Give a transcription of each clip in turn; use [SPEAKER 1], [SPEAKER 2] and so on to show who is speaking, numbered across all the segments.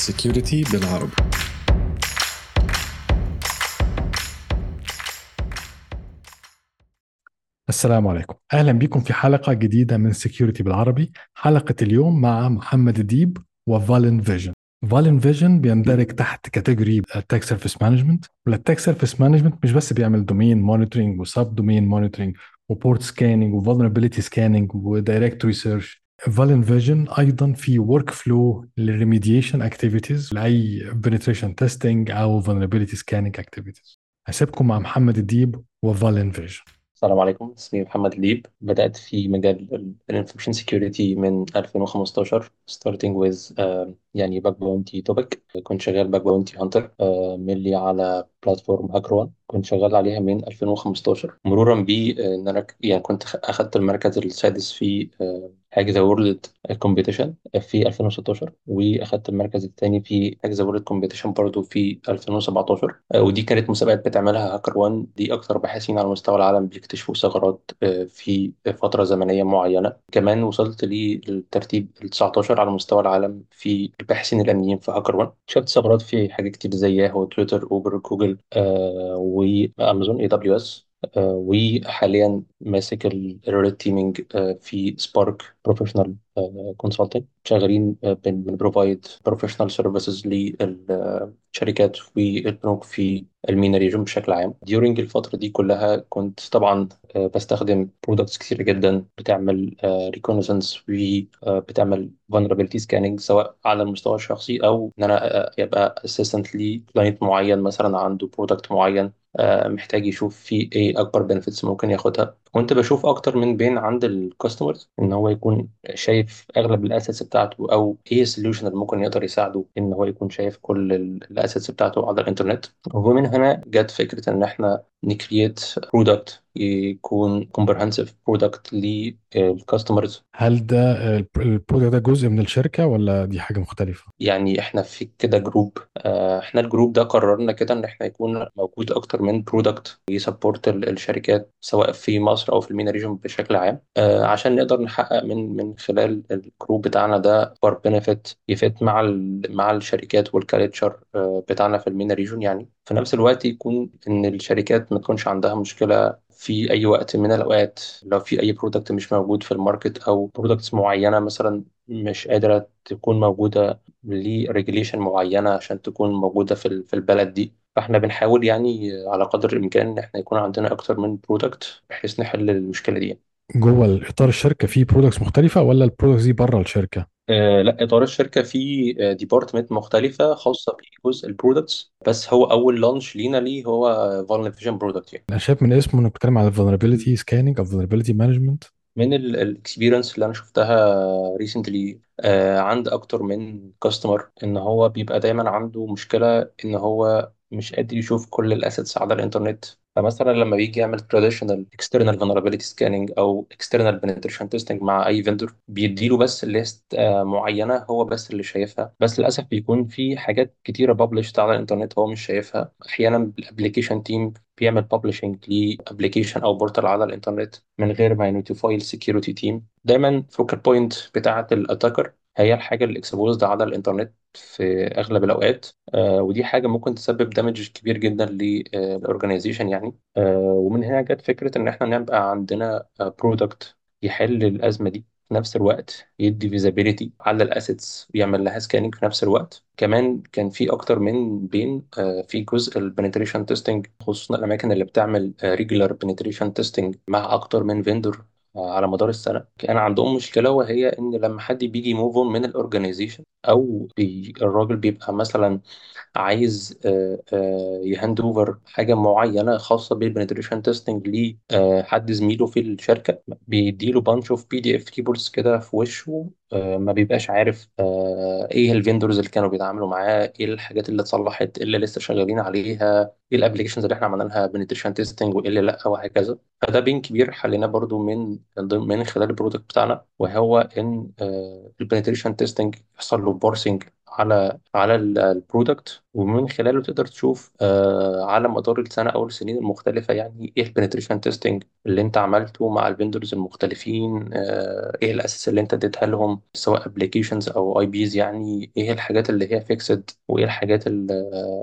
[SPEAKER 1] Security بالعربي.
[SPEAKER 2] السلام عليكم. أهلا بكم في حلقة جديدة من Security بالعربي. حلقة اليوم مع محمد ديب و VulnVision VulnVision بيندرج تحت category ال attack surface management وال attack surface management مش بس بيعمل domain monitoring و subdomain monitoring و port scanning و vulnerability scanning و directory search VulnVision أيضا في workflow لل remediation activities لأي penetration testing أو vulnerability scanning activities هسيبكم مع محمد الديب و VulnVision
[SPEAKER 3] السلام عليكم اسمي محمد ديب بدأت في مجال ال information security من 2015 starting with uh, يعني bug bounty topic كنت شغال bug bounty hunter mainly على platform HackerOne كنت شغال عليها من 2015 مرورا ب إن أنا يعني كنت أخذت المركز السادس في حاجة the world competition في 2016 واخذت المركز الثاني في حاجة the world competition برضه في 2017 ودي كانت مسابقات بتعملها HackerOne دي أكثر باحثين على مستوى العالم بيكتشفوا ثغرات في فترة زمنية معينة. كمان وصلت للترتيب ال 19 على مستوى العالم في الباحثين الأمنيين في HackerOne شفت ثغرات في حاجات كتير زي Yahoo Twitter Uber Google آه و Amazon AWS وحاليا ماسك ال red teaming في Spark Professional Consulting شغالين بن provide professional services للشركات والبنوك في ال MENA region بشكل عام. During الفترة دي كلها كنت طبعا بستخدم products كتير جدا. بتعمل reconnaissance وبتعمل vulnerability scanning سواء على المستوى الشخصي أو إن أنا يبقى assistant ل client معين مثلا عنده product معين. محتاج يشوف فيه إيه أكبر benefits ممكن ياخدها. كنت بشوف أكتر من pain عند ال customers إن هو يكون شايف أغلب ال assets بتاعته أو إيه ال solution اللي ممكن يقدر يساعده إن هو يكون شايف كل ال assets بتاعته على الإنترنت ومن هنا جت فكرة إن إحنا ن create product يكون comprehensive product لل customers
[SPEAKER 2] هل ده ال product ده جزء من الشركة ولا دي حاجة مختلفة؟
[SPEAKER 3] يعني إحنا في كده group إحنا ال group ده قررنا كده إن إحنا يكون موجود أكتر من product ي support الشركات سواء في مصر أو في ال MENA region بشكل عام. عشان نقدر نحقق من من خلال ال group بتاعنا ده اكبر benefit يفيت مع مع الشركات وال culture بتاعنا في ال MENA region يعني. في نفس الوقت يكون إن الشركات ما تكونش عندها مشكلة في أي وقت من الأوقات. لو في أي product مش موجود في ال market أو products معينة مثلا مش قادرة تكون موجودة ل regulation معينة عشان تكون موجودة في البلد دي. فاحنا بنحاول يعني على قدر الإمكان إن إحنا يكون عندنا أكتر من product بحيث نحل المشكلة دي.
[SPEAKER 2] جوه إطار الشركة في products مختلفة ولا ال products دي بره الشركة؟
[SPEAKER 3] آه لا إطار الشركة في department مختلفة خاصة بجزء ال products بس هو أول launch لينا ليه هو vulnerability product يعني.
[SPEAKER 2] أنا شايف من اسمه انك بتتكلم على ال vulnerability scanning أو vulnerability management
[SPEAKER 3] من ال experience اللي أنا شفتها recently آه عند أكتر من customer إن هو بيبقى دايما عنده مشكلة إن هو مش قادر يشوف كل ال assets على الإنترنت. فمثلا لما بيجي يعمل traditional external vulnerability scanning أو external penetration testing مع أي vendor بيديله بس list معينة هو بس اللي شايفها. بس للأسف بيكون في حاجات كتيرة published على الإنترنت هو مش شايفها. أحيانا ال application team بيعمل publishing ل application أو portal على الإنترنت من غير ما ي notify ال security team دايما focal point بتاعة ال attacker هي الحاجة اللي exposed على الإنترنت. في أغلب الأوقات آه ودي حاجة ممكن تسبب damage كبير جدا لل organization يعني. آه ومن هنا جت فكرة إن إحنا نبقى عندنا product يحل الأزمة دي في نفس الوقت يدي visibility على ال assets ويعمل لها scanning في نفس الوقت. كمان كان في أكتر من pain آه في جزء ال penetration testing خصوصا الأماكن اللي بتعمل regular penetration testing مع أكتر من vendor على مدار السنة. كان عندهم مشكلة وهي إن لما حد بيجي move من ال organization أو بي الراجل بيبقى مثلا عايز ي hand over حاجة معينة خاصة بال penetration testing لحد زميله في الشركة بيديله bunch of PDF reports كده في وشه ما بيبقاش عارف إيه ال vendors اللي كانوا بيتعاملوا معاه إيه الحاجات اللي اتصلحت إيه اللي لسه شغالين عليها إيه ال applications اللي إحنا عملنا لها penetration testing وإيه اللي لأ وهكذا. فده pain كبير حليناه برضو من من خلال ال product بتاعنا وهو إن ال penetration testing يحصل له parsing على على ال product ومن خلاله تقدر تشوف آه، على مدار السنة أو السنين المختلفة يعني إيه ال penetration testing اللي أنت عملته مع ال vendors المختلفين آه، إيه الأساس اللي أنت اديتها لهم سواء applications أو IPs يعني إيه الحاجات اللي هي fixed وإيه الحاجات اللي,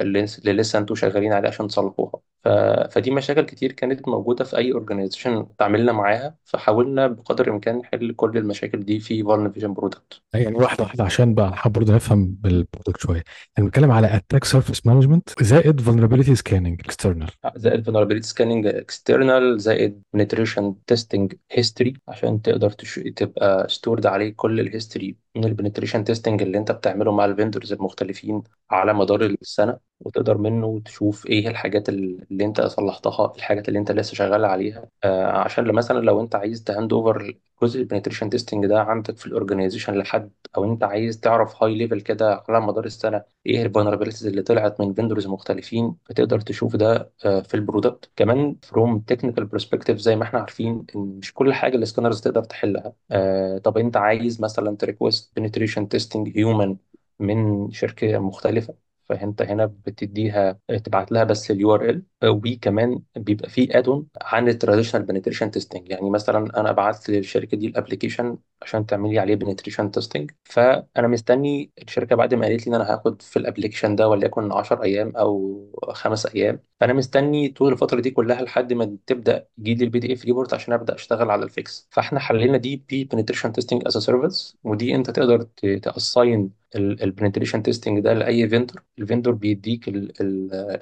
[SPEAKER 3] اللي اللي لسه أنتوا شغالين عليها عشان تصلحوها. ف... فدي مشاكل كتير كانت موجودة في أي organization تعاملنا معاها فحاولنا بقدر الإمكان نحل كل المشاكل دي في Vision product
[SPEAKER 2] يعني واحدة واحدة عشان بقى برضه نفهم بال product شوية. يعني بنتكلم على attack surface management زائد vulnerability scanning external
[SPEAKER 3] زائد vulnerability scanning external زائد penetration testing history عشان تقدر تش... تبقى stored عليه كل ال history من ال penetration testing اللي انت بتعمله مع ال vendors المختلفين على مدار السنة وتقدر منه تشوف إيه الحاجات اللي انت صلحتها الحاجات اللي انت لسه شغال عليها. آه عشان مثلا لو انت عايز ت hand over جزء ال penetration testing ده عندك في ال organization لحد أو أنت عايز تعرف high level كده على مدار السنة إيه ال vulnerabilities اللي طلعت من vendors مختلفين فتقدر تشوف ده آه، في ال product كمان from technical perspective زي ما إحنا عارفين إن مش كل حاجة ال scanners تقدر تحلها. آه، طب أنت عايز مثلا ت request penetration testing human من شركة مختلفة. فانت هنا بتديها تبعت لها بس ال URL وكمان بيبقى في add-on عن ال traditional penetration testing يعني مثلا أنا بعت للشركة دي ال application عشان تعمل لي عليه penetration testing فأنا مستني الشركة بعد ما قالت لي إن أنا هاخد في ال application ده وليكن 10 أيام أو خمس أيام. فأنا مستني طول الفترة دي كلها لحد ما تبدأ يجي لي ال PDF report عشان أبدأ أشتغل على ال fix فإحنا حلينا دي بي penetration testing as service ودي أنت تقدر ت assign ال penetration testing ده لأي vendor ال vendor بيديك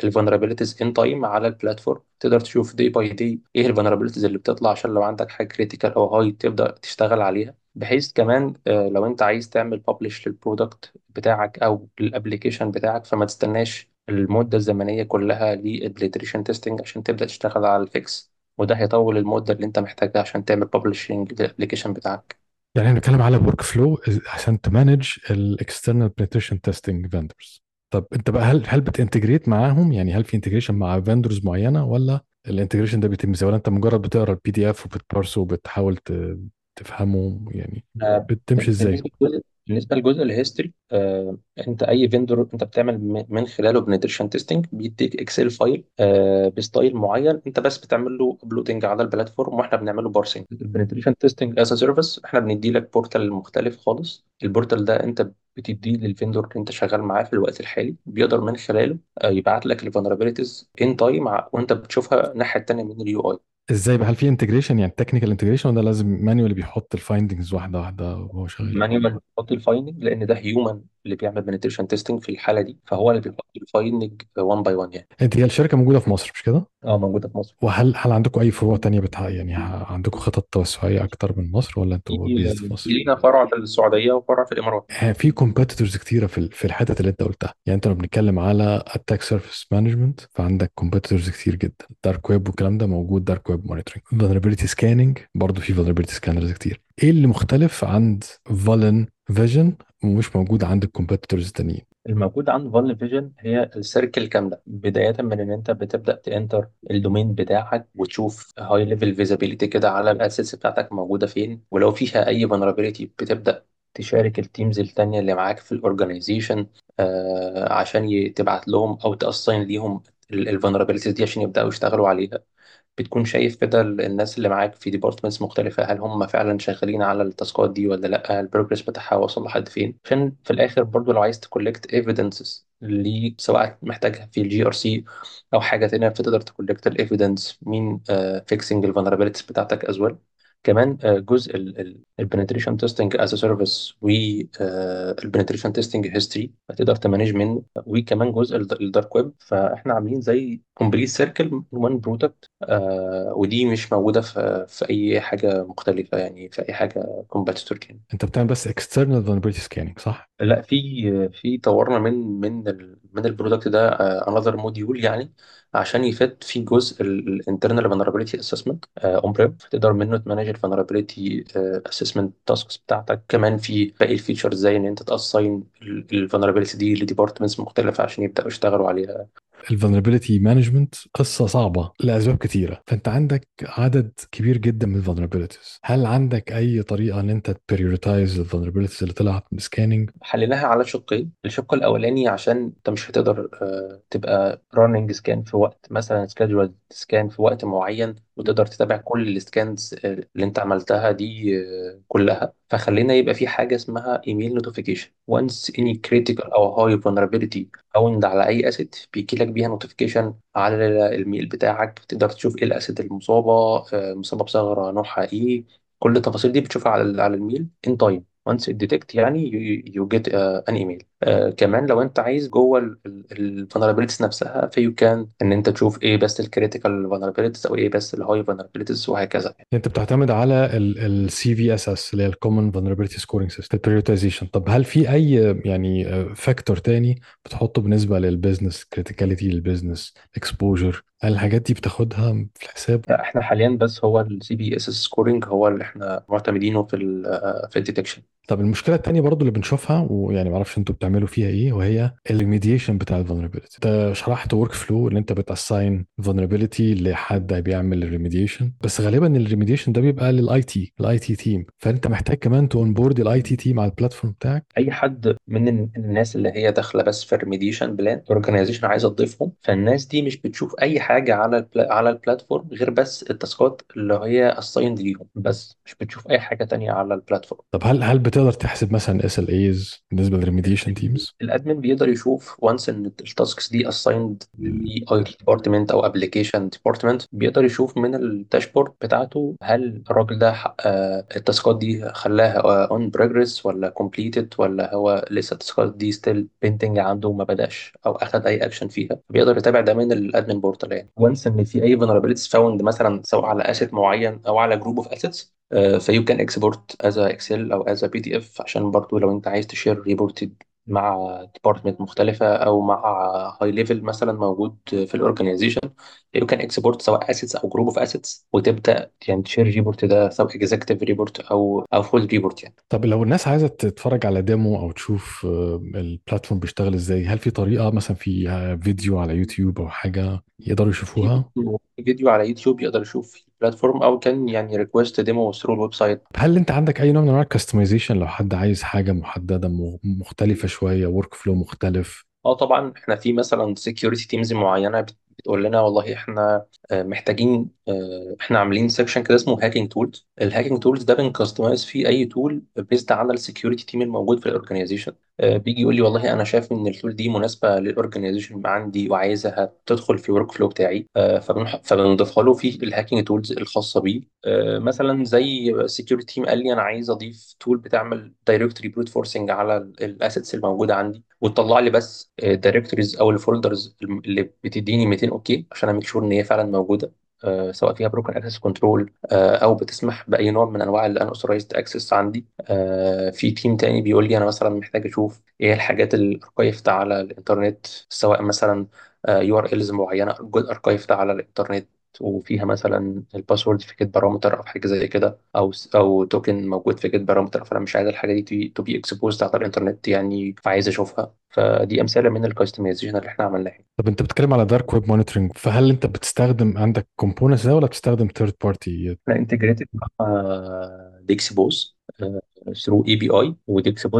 [SPEAKER 3] ال vulnerabilities in time على ال platform تقدر تشوف day by day إيه ال vulnerabilities اللي بتطلع عشان لو عندك حاجة critical أو high تبدأ تشتغل عليها. بحيث كمان آه، لو أنت عايز تعمل publish لل product بتاعك أو لل application بتاعك فما تستناش المدة الزمنية كلها لل penetration testing عشان تبدأ تشتغل على ال fix وده هيطول المدة اللي أنت محتاجها عشان تعمل publishing لل application بتاعك.
[SPEAKER 2] يعني إحنا بنتكلم على workflow عشان ت manage ال external penetration testing vendors طب أنت بقى هل هل بت integrate معاهم؟ يعني هل في integration مع vendors معينة ولا ال integration ده بيتم إزاي؟ ولا أنت مجرد بتقرأ ال PDF وبت parse ه وبتحاول تفهمه؟ يعني
[SPEAKER 3] آه،
[SPEAKER 2] بتمشي إزاي؟
[SPEAKER 3] بالنسبة للجزء ال history آه، انت أي vendor انت بتعمل من خلاله penetration testing بيديك Excel file آه، ب style معين انت بس بتعمل له uploading على ال platform وإحنا بنعمل له parsing ال penetration testing as service إحنا بندي لك portal مختلف خالص. ال portal ده انت بتديه لل vendor اللي انت شغال معاه في الوقت الحالي بيقدر من خلاله آه، يبعت لك ال vulnerabilities in time وانت بتشوفها الناحية الثانية من ال UI
[SPEAKER 2] إزاي بقى؟ هل في integration يعني technical integration ولا لازم manual بيحط ال findings واحدة واحدة وهو شغال؟
[SPEAKER 3] manual بيحط ال finding لأن ده human اللي بيعمل penetration testing في الحالة دي فهو اللي بيحط ال finding 1 by 1 يعني.
[SPEAKER 2] انت هي الشركة موجودة في مصر مش كده؟
[SPEAKER 3] آه موجودة في مصر.
[SPEAKER 2] وهل هل عندكم أي فروع تانية بتاع يعني عندكم خطط توسعية أكتر من مصر ولا أنتوا based في مصر؟
[SPEAKER 3] لينا فرع في السعودية وفرع في الإمارات.
[SPEAKER 2] آه، في competitors كتيرة في في الحتت اللي انت قلتها. يعني انت لو بنتكلم على attack surface management فعندك competitors كتير جدا. dark web والكلام ده موجود dark web monitoring vulnerability scanning برضه في vulnerability scanners كتير. إيه اللي مختلف عند VulnVision ومش موجود عند ال competitors التانيين.
[SPEAKER 3] الموجود عند VulnVision هي ال circle كاملة. بداية من إن أنت بتبدأ ت enter ال domain بتاعك وتشوف high level visibility كده على ال assets بتاعتك موجودة فين. ولو فيها أي vulnerability بتبدأ ت share ال teams التانية اللي معاك في ال organization آه عشان تبعت لهم أو ت assign ليهم ال vulnerabilities دي عشان يبدأوا يشتغلوا عليها. بتكون شايف كده ال- الناس اللي معاك في departments مختلفة هل هم فعلا شغالين على ال task ات دي ولا لأ؟ ال progress بتاعها وصل لحد فين؟ عشان في الآخر برضو لو عايز ت collect evidences اللي سواء محتاجها في ال GRC أو حاجة تانية فتقدر ت collect ال evidence من fixing ال vulnerabilities بتاعتك as well كمان آه، جزء ال penetration testing as service وال penetration testing history هتقدر ت manage منه. وكمان جزء ال dark web فإحنا عاملين زي complete circle one product ودي مش موجودة في في أي حاجة مختلفة يعني في أي حاجة competitor كان
[SPEAKER 2] أنت بتعمل بس external vulnerability scanning صح؟
[SPEAKER 3] لا في في طورنا من من ال من ال product ده another module يعني. عشان يفيد في جزء ال internal vulnerability assessment on-prem فتقدر منه ت manage ال vulnerability assessment tasks بتاعتك. كمان في باقي ال features زي إن أنت ت assign ال vulnerability دي ل departments مختلفة عشان يبدأوا يشتغلوا عليها.
[SPEAKER 2] ال vulnerability management قصة صعبة لأسباب كتيرة. فأنت عندك عدد كبير جدا من ال vulnerabilities هل عندك أي طريقة إن أنت ت prioritize ال vulnerabilities اللي طلعت من scanning
[SPEAKER 3] حليناها على شقين. الشق الأولاني عشان أنت مش هتقدر آه، تبقى running scan في وقت مثلا scheduled scan في وقت معين وتقدر تتابع كل ال scans اللي انت عملتها دي آه، كلها. فخلينا يبقى في حاجة اسمها email notification once any critical أو high vulnerability found على أي asset بيجي لك بيها notification على ال mail بتاعك. تقدر تشوف إيه ال asset المصابة آه، مصابة بثغره نوعها إيه. كل التفاصيل دي بتشوفها على على ال mail in time once detect يعني you get an email كمان لو انت عايز جوه ال vulnerabilities نفسها ف you can ان انت تشوف إيه بس ال critical vulnerabilities أو إيه بس ال high vulnerabilities وهكذا.
[SPEAKER 2] انت بتعتمد على ال CVSS اللي هي ال common vulnerability scoring system ال prioritization طب هل في أي يعني factor تاني بتحطه بالنسبة لل business criticality لل business exposure هل الحاجات دي بتاخدها في الحساب؟
[SPEAKER 3] إحنا حاليا بس هو ال CVSS scoring هو اللي إحنا معتمدينه في ال في ال detection
[SPEAKER 2] طب المشكلة التانية برضو اللي بنشوفها ويعني ما أعرفش أنتوا بتعملوا فيها إيه وهي ال remediation بتاع ال vulnerability انت شرحت workflow ان انت بت assign vulnerability لحد بيعمل ال remediation بس غالبا ال remediation ده بيبقى لل IT ال IT team فانت محتاج كمان to onboard ال IT team على ال platform بتاعك.
[SPEAKER 3] أي حد من الناس اللي هي داخلة بس في ال remediation plan organization عايزة تضيفهم فالناس دي مش بتشوف أي حاجة على ال pla... على ال platform غير بس ال task ات اللي هي assigned ليهم. بس مش بتشوف أي حاجة تانية على ال platform
[SPEAKER 2] طب هل هل بتقدر تحسب مثلا SLAs بالنسبة لل remediation teams ال
[SPEAKER 3] admin بيقدر يشوف once إن ال tasks دي assigned ل IT department أو application department بيقدر يشوف من ال dashboard بتاعته هل الراجل ده آه، ال task ات دي خلاها on progress ولا completed ولا هو لسه ال task ات دي still pending عنده وما بدأش أو اخذ أي اكشن فيها. بيقدر يتابع ده من ال admin portal يعني. once إن في أي vulnerabilities found مثلا سواء على asset معين أو على group of assets ف you can export as Excel أو as PDF عشان برضو لو أنت عايز ت share report مع department مختلفة أو مع high level مثلا موجود في ال organization you can export سواء assets أو group of assets وتبدأ يعني ت share report ده سواء executive report أو أو full report يعني.
[SPEAKER 2] طب لو الناس عايزة تتفرج على demo أو تشوف آه، ال platform بيشتغل إزاي؟ هل في طريقة مثلا في فيديو على يوتيوب أو حاجة يقدروا يشوفوها؟
[SPEAKER 3] في فيديو على يوتيوب يقدر يشوف في ال platform أو can يعني request demo through ال website.
[SPEAKER 2] هل أنت عندك أي نوع من أنواع ال customization لو حد عايز حاجة محددة مختلفة شوية workflow مختلف.
[SPEAKER 3] آه طبعا إحنا في مثلا security teams معينة بت- بتقول لنا والله إحنا آه، محتاجين آه، إحنا عاملين section كده اسمه hacking tools ال hacking tools ده بن customize فيه أي tool based على ال security team الموجود في ال organization بيجي يقول لي والله أنا شايف إن ال tool دي مناسبة لل organization عندي وعايزها تدخل في ال workflow بتاعي. آه، فبنضيفها له في ال hacking tools الخاصة بيه. آه، مثلا زي security team قال لي أنا عايز أضيف tool بتعمل directory brute forcing على ال assets الموجودة عندي. وتطلع لي بس ال directories أو ال folders اللي بتديني 200 OK عشان أ make sure إن هي فعلا موجودة. آه، سواء فيها broken access control أو بتسمح بأي نوع من أنواع ال unauthorized access عندي. آه، في team تاني بيقول لي أنا مثلا محتاج أشوف إيه الحاجات ال archived على الإنترنت سواء مثلا URLs معينة got archived على الإنترنت. وفيها مثلا ال password في GET parameter أو حاجة زي كده أو أو token موجود في GET parameter فأنا مش عايز الحاجة دي to be exposed على الإنترنت يعني فعايز أشوفها. فدي أمثلة من ال customization اللي إحنا عملناها.
[SPEAKER 2] طب أنت بتتكلم على dark web monitoring فهل أنت بتستخدم عندك components ده ولا بتستخدم third party
[SPEAKER 3] إحنا integrated مع Dexpose through API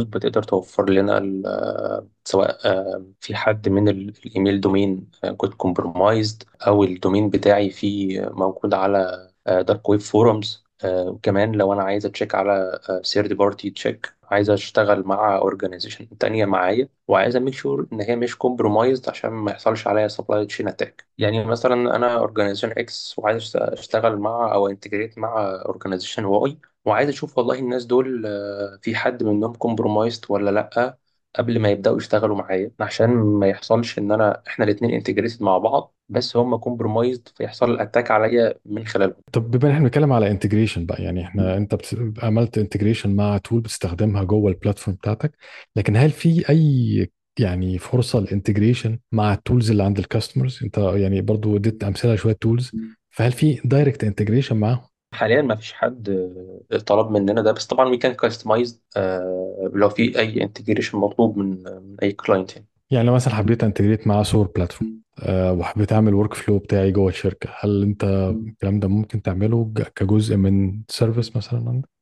[SPEAKER 3] بتقدر توفر لنا آه، سواء آه، في حد من ال- ال email domain got compromised أو ال domain بتاعي فيه موجود على dark web forums وكمان لو أنا عايز أ check على third party check عايز أشتغل مع organization تانية معايا وعايز أ make sure إن هي مش compromised عشان ما يحصلش عليا supply chain attack يعني مثلا أنا organization X وعايز أشتغل مع أو integrate مع organization Y وعايز أشوف والله الناس دول آه، في حد منهم compromised ولا لأ؟ قبل ما يبدأوا يشتغلوا معايا عشان ما يحصلش إن أنا إحنا الاثنين integrated مع بعض بس هم compromised فيحصل ال attack عليا من خلالهم.
[SPEAKER 2] طب بما إن إحنا بنتكلم على integration بقى يعني إحنا أنت بت... عملت integration مع tool بتستخدمها جوه ال platform بتاعتك لكن هل في أي يعني فرصة ال integration مع ال tools اللي عند ال customers أنت يعني برضو اديت أمثلة شوية tools فهل في direct integration معاهم؟
[SPEAKER 3] حاليا ما فيش حد طلب مننا ده بس طبعا we can customize لو في أي integration مطلوب من من أي client يعني.
[SPEAKER 2] يعني لو مثلا حبيت integrate مع SOAR platform وحبيت أعمل workflow بتاعي جوه الشركة هل أنت الكلام ده ممكن تعمله كجزء من service مثلا عندك؟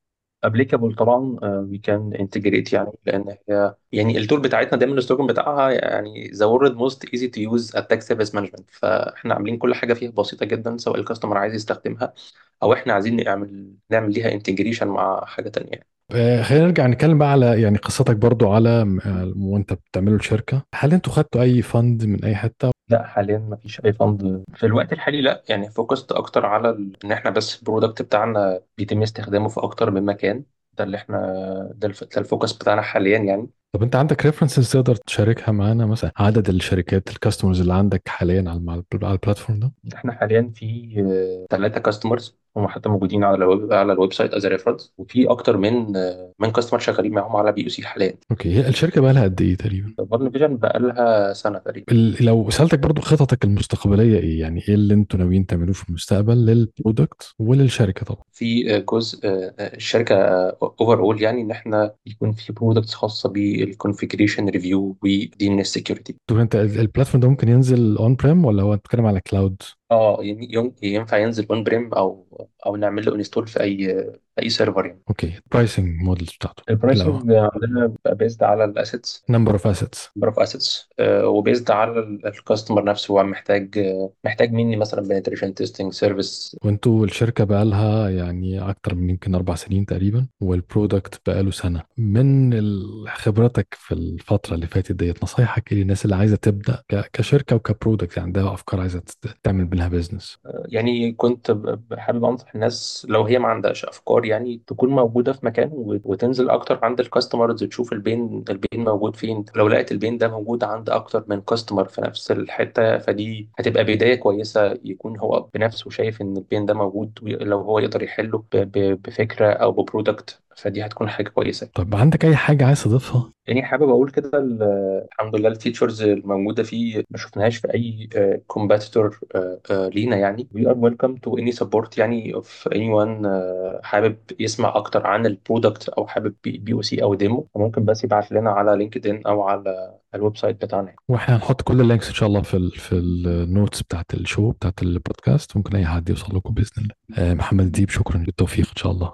[SPEAKER 3] applicable طبعا we can integrate يعني لأن هي يعني ال tool بتاعتنا دايما ال slogan بتاعها يعني the world most easy to use attack surface management فإحنا عاملين كل حاجة فيها بسيطة جدا سواء ال customer عايز يستخدمها أو إحنا عايزين نعمل نعمل ليها integration مع حاجة تانية.
[SPEAKER 2] أه خلينا نرجع نتكلم بقى على يعني قصتك برضو على آه، وأنت بتعملوا الشركة. هل أنتوا خدتوا أي fund من أي حتة؟
[SPEAKER 3] لا حاليا ما فيش اي fund في الوقت الحالي لا يعني focused أكتر على ال... إن إحنا بس ال product بتاعنا بيتم استخدامه في أكتر من مكان. ده اللي إحنا ده, الف... ده ال focus بتاعنا حاليا يعني.
[SPEAKER 2] طب أنت عندك references تقدر تشاركها معانا؟ مثلا عدد الشركات ال customers اللي عندك حاليا على الم- على ال platform ده؟
[SPEAKER 3] إحنا حاليا في ثلاثة customers هم حتى موجودين على الويب على ال website as reference وفي أكتر من آه، من customer شغالين معاهم على POC حاليا.
[SPEAKER 2] OK هي الشركة بقى لها قد إيه تقريبا؟
[SPEAKER 3] VulnVision بقى لها سنة تقريبا.
[SPEAKER 2] لو سألتك برضو خططك المستقبلية إيه؟ يعني إيه اللي أنتوا ناويين تعملوه في المستقبل لل product وللشركة طبعا؟
[SPEAKER 3] في جزء آه، الشركة overall يعني إن إحنا يكون في products خاصة بال configuration review ودي ان security
[SPEAKER 2] طب أنت ال- ال platform ده ممكن ينزل on-prem ولا هو بتتكلم على cloud
[SPEAKER 3] آه ين- ين- ينفع ينزل on-prem أو أو نعمل له install في أي أي server يعني.
[SPEAKER 2] Okay pricing models بتاعته. ال
[SPEAKER 3] pricing عندنا بقى based على ال
[SPEAKER 2] assets number of
[SPEAKER 3] assets number of assets و based على ال customer نفسه. هو محتاج آه، محتاج مني مثلا penetration testing service
[SPEAKER 2] وانتوا الشركة بقى لها يعني أكتر من يمكن أربع سنين تقريبا وال product بقى له سنة. من خبرتك في الفترة اللي فاتت ديت نصايحك إيه للناس اللي عايزة تبدأ كشركة وك product يعني عندها أفكار عايزة تعمل منها business
[SPEAKER 3] يعني كنت حابب أنصح الناس لو هي ما عندهاش أفكار يعني تكون موجودة في مكان وتنزل أكتر عند ال customers تشوف ال pain ال pain موجود فين. لو لقيت ال pain ده موجود عند أكتر من customer في نفس الحتة فدي هتبقى بداية كويسة يكون هو بنفسه شايف إن ال pain ده موجود لو هو يقدر يحله بفكرة أو ب product فدي هتكون حاجة كويسة.
[SPEAKER 2] طب عندك أي حاجة عايز تضيفها؟
[SPEAKER 3] يعني حابب أقول كده ال- الحمد لله ال features الموجودة فيه ما شفناهاش في أي competitor لينا يعني. We are welcome to any support يعني of anyone آه، حابب يسمع أكتر عن ال product أو حابب POC أو demo ممكن بس يبعت لنا على LinkedIn أو على ال website بتاعنا
[SPEAKER 2] وإحنا هنحط كل ال links إن شاء الله في ال في ال notes بتاعت ال show بتاعت البودكاست ممكن أي حد يوصل لكم بإذن الله. آه، محمد ديب شكرا بالتوفيق إن شاء الله.